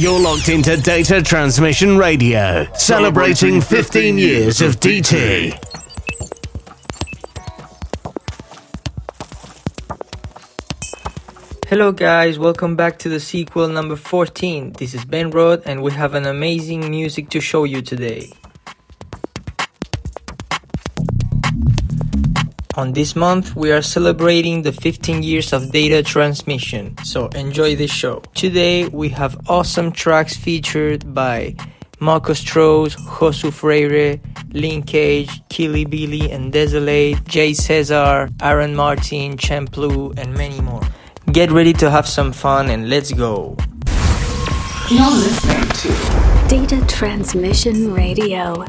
You're locked into Data Transmission Radio, celebrating 15 years of DT. Hello, guys, welcome back to the sequel number 14. This is Ben Rod, and we have an amazing music to show you today. On this month, we are celebrating the 15 years of data transmission, so enjoy the show. Today, we have awesome tracks featured by Marco Strous, Josu Freire, Linkage, Killy Billy and Desolate, Jay Cesar, Aaron Martin, Champlu, and many more. Get ready to have some fun and let's go. You're listening to Data Transmission Radio.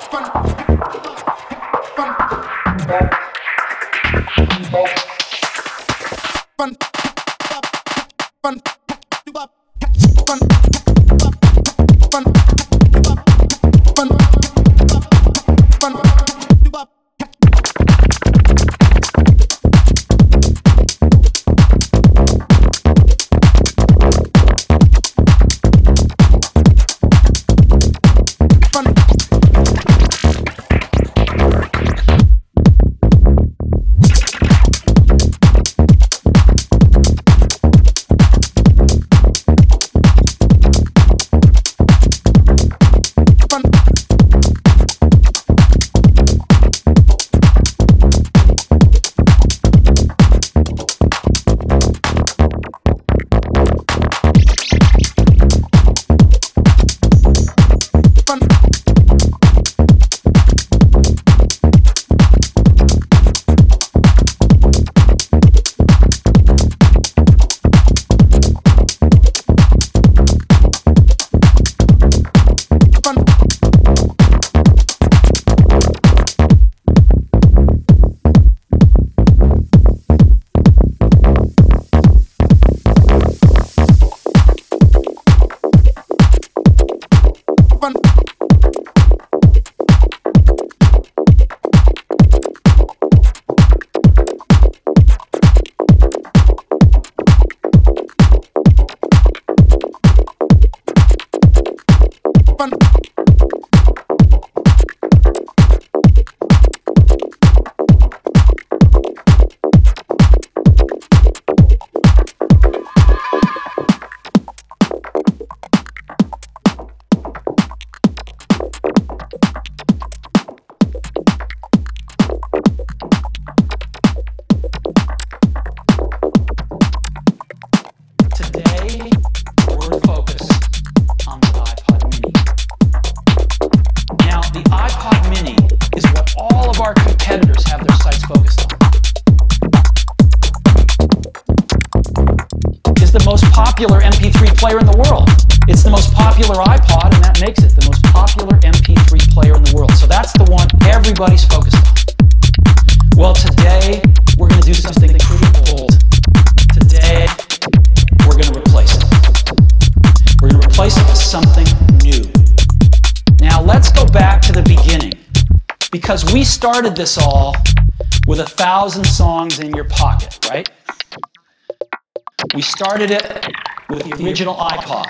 Spun. Started this all with a thousand songs in your pocket, right? We started it with the original iPod.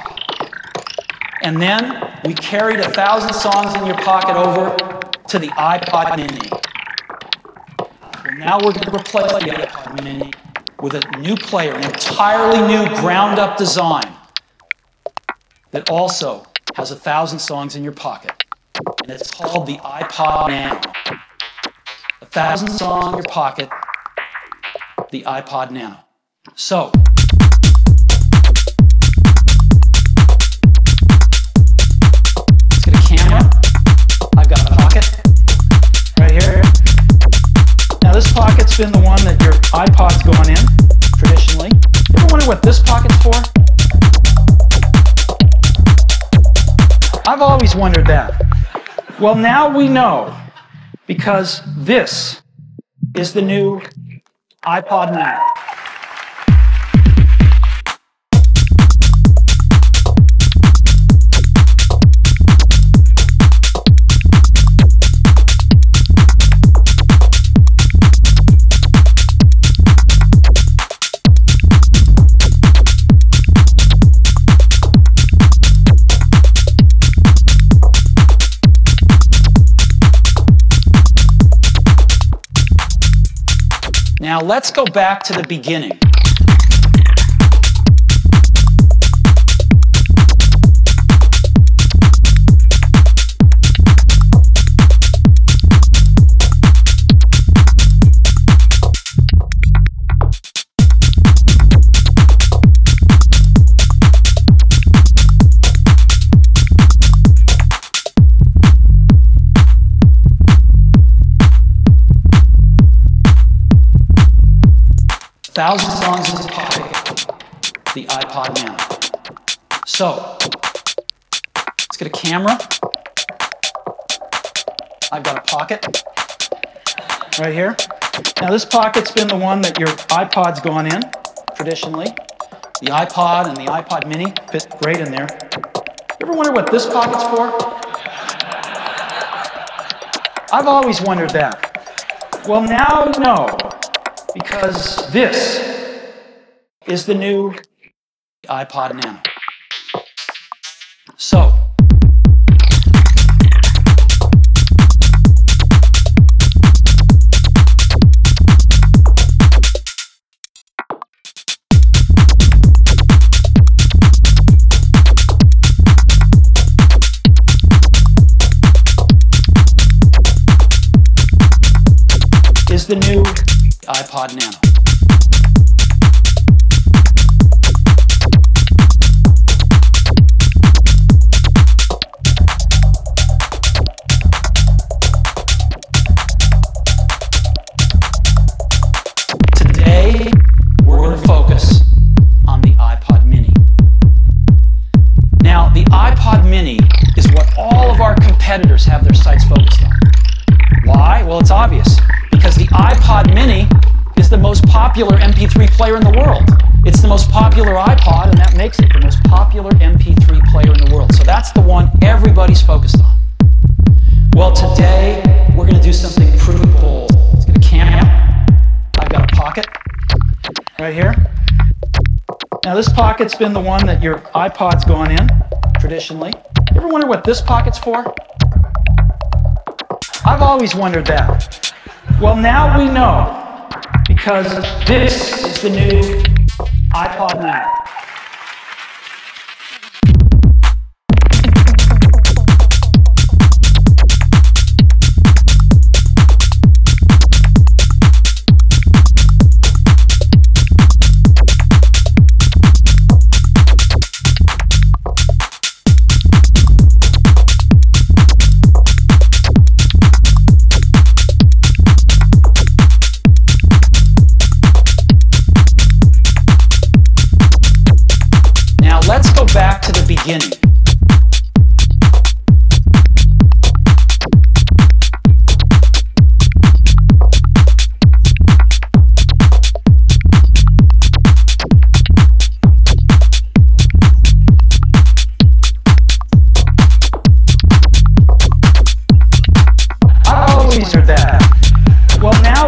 And then we carried a thousand songs in your pocket over to the iPod Mini. Well, now we're going to replace the iPod Mini with a new player, an entirely new ground up design that also has a thousand songs in your pocket. And it's called the iPod Nano thousand songs in your pocket, the iPod Nano. So, let's get a camera. I've got a pocket right here. Now this pocket's been the one that your iPod's gone in, traditionally. You ever wonder what this pocket's for? I've always wondered that. Well, now we know because this is the new iPod Nano. Now let's go back to the beginning. Thousand songs in the pocket, the iPod Nano. So, let's get a camera. I've got a pocket right here. Now this pocket's been the one that your iPod's gone in, traditionally. The iPod and the iPod mini fit great in there. You ever wonder what this pocket's for? I've always wondered that. Well, now we know because this is the new iPod Nano. So, iPod Nano. Pocket's been the one that your iPod's gone in, traditionally. You ever wonder what this pocket's for? I've always wondered that. Well, now we know because this is the new iPod Nano. Beginning. I always wondered that. Well, now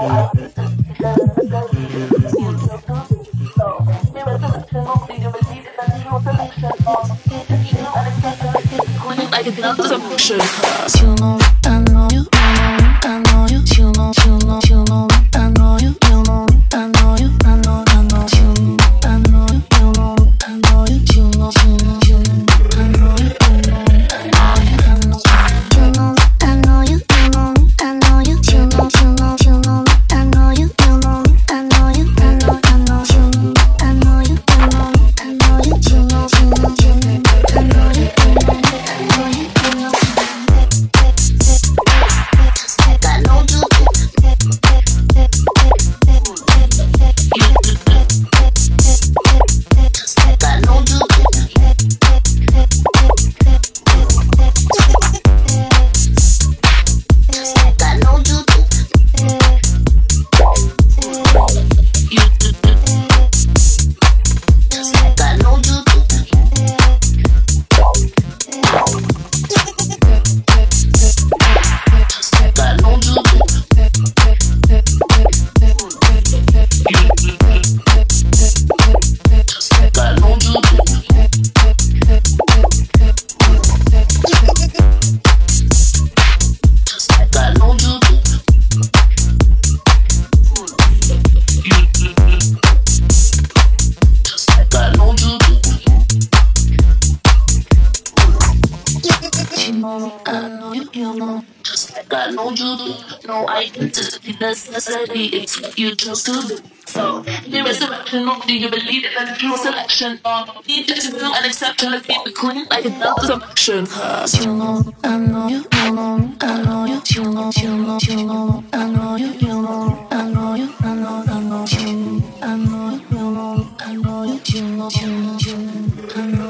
Like a glove solution. action. Um, DJs will and accept her be the queen like a belt of action. You know, I know you, you know, I know you, you know, you I know, you know, I know you, you know, I know you, I know, I know you, I know you, I know you, you know, you know, I know.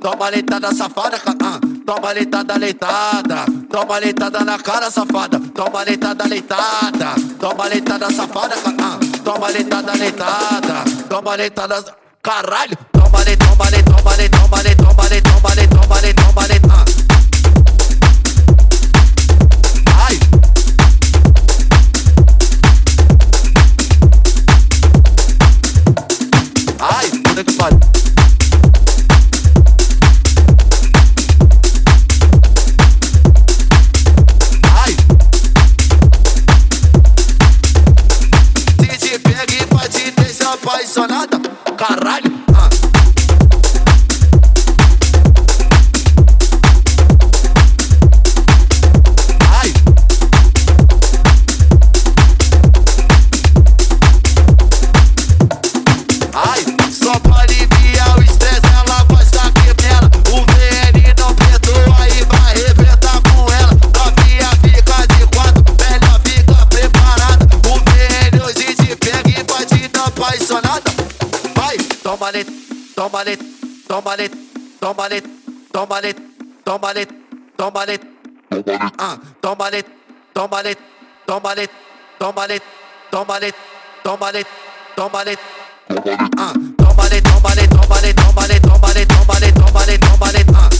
toma leitada safada, uh, toma leitada leitada, toma leitada na cara safada, toma leitada leitada, toma leitada safada, uh, toma leitada leitada, toma leitada caralho, toma leitada, toma leitada, toma leitada, toma leitada, toma leitada, toma leitada tómale, tómale, tómale, tómale, tómale, tómale, tómale, ah, tómale, tómale, tómale, tómale, tómale, tómale, tómale, ah, tómale, tómale, tómale, tómale, tómale, tómale, tómale, tómale, ah.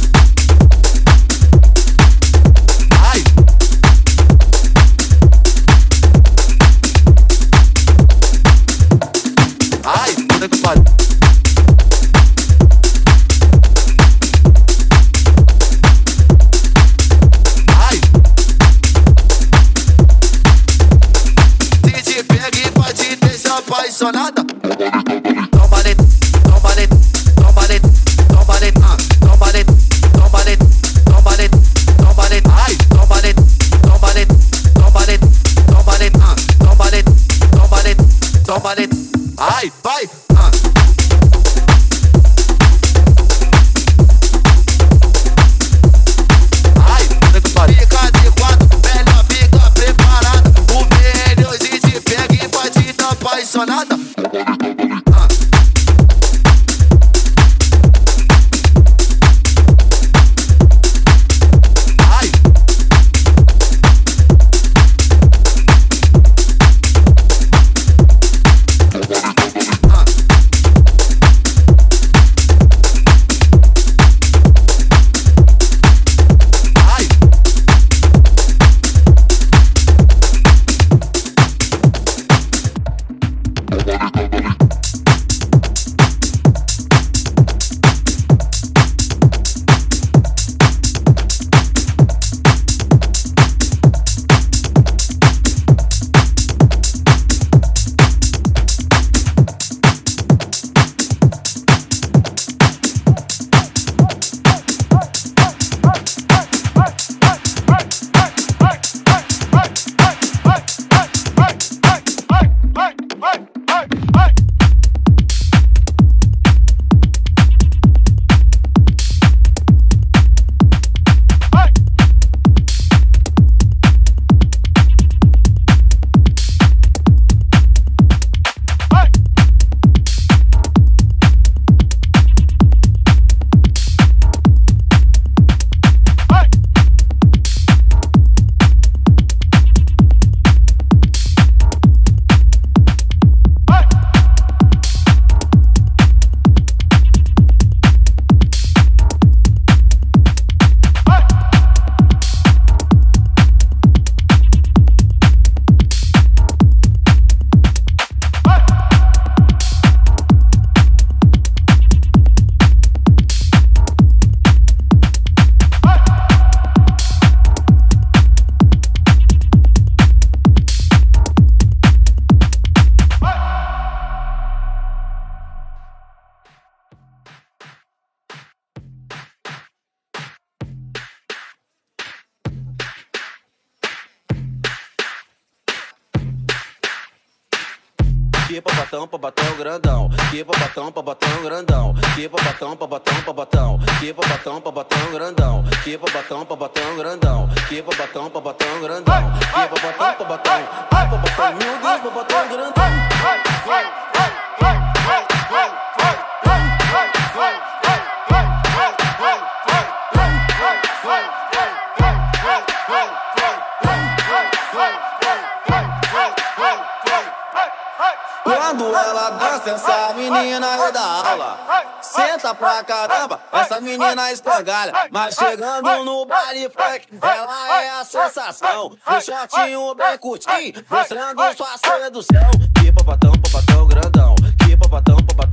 caramba, essa menina espangalha. Mas chegando no baile funk, ela é a sensação. O shortinho bem curtinho, mostrando sua sedução. Que papatão, papatão grandão. Que papatão, papatão.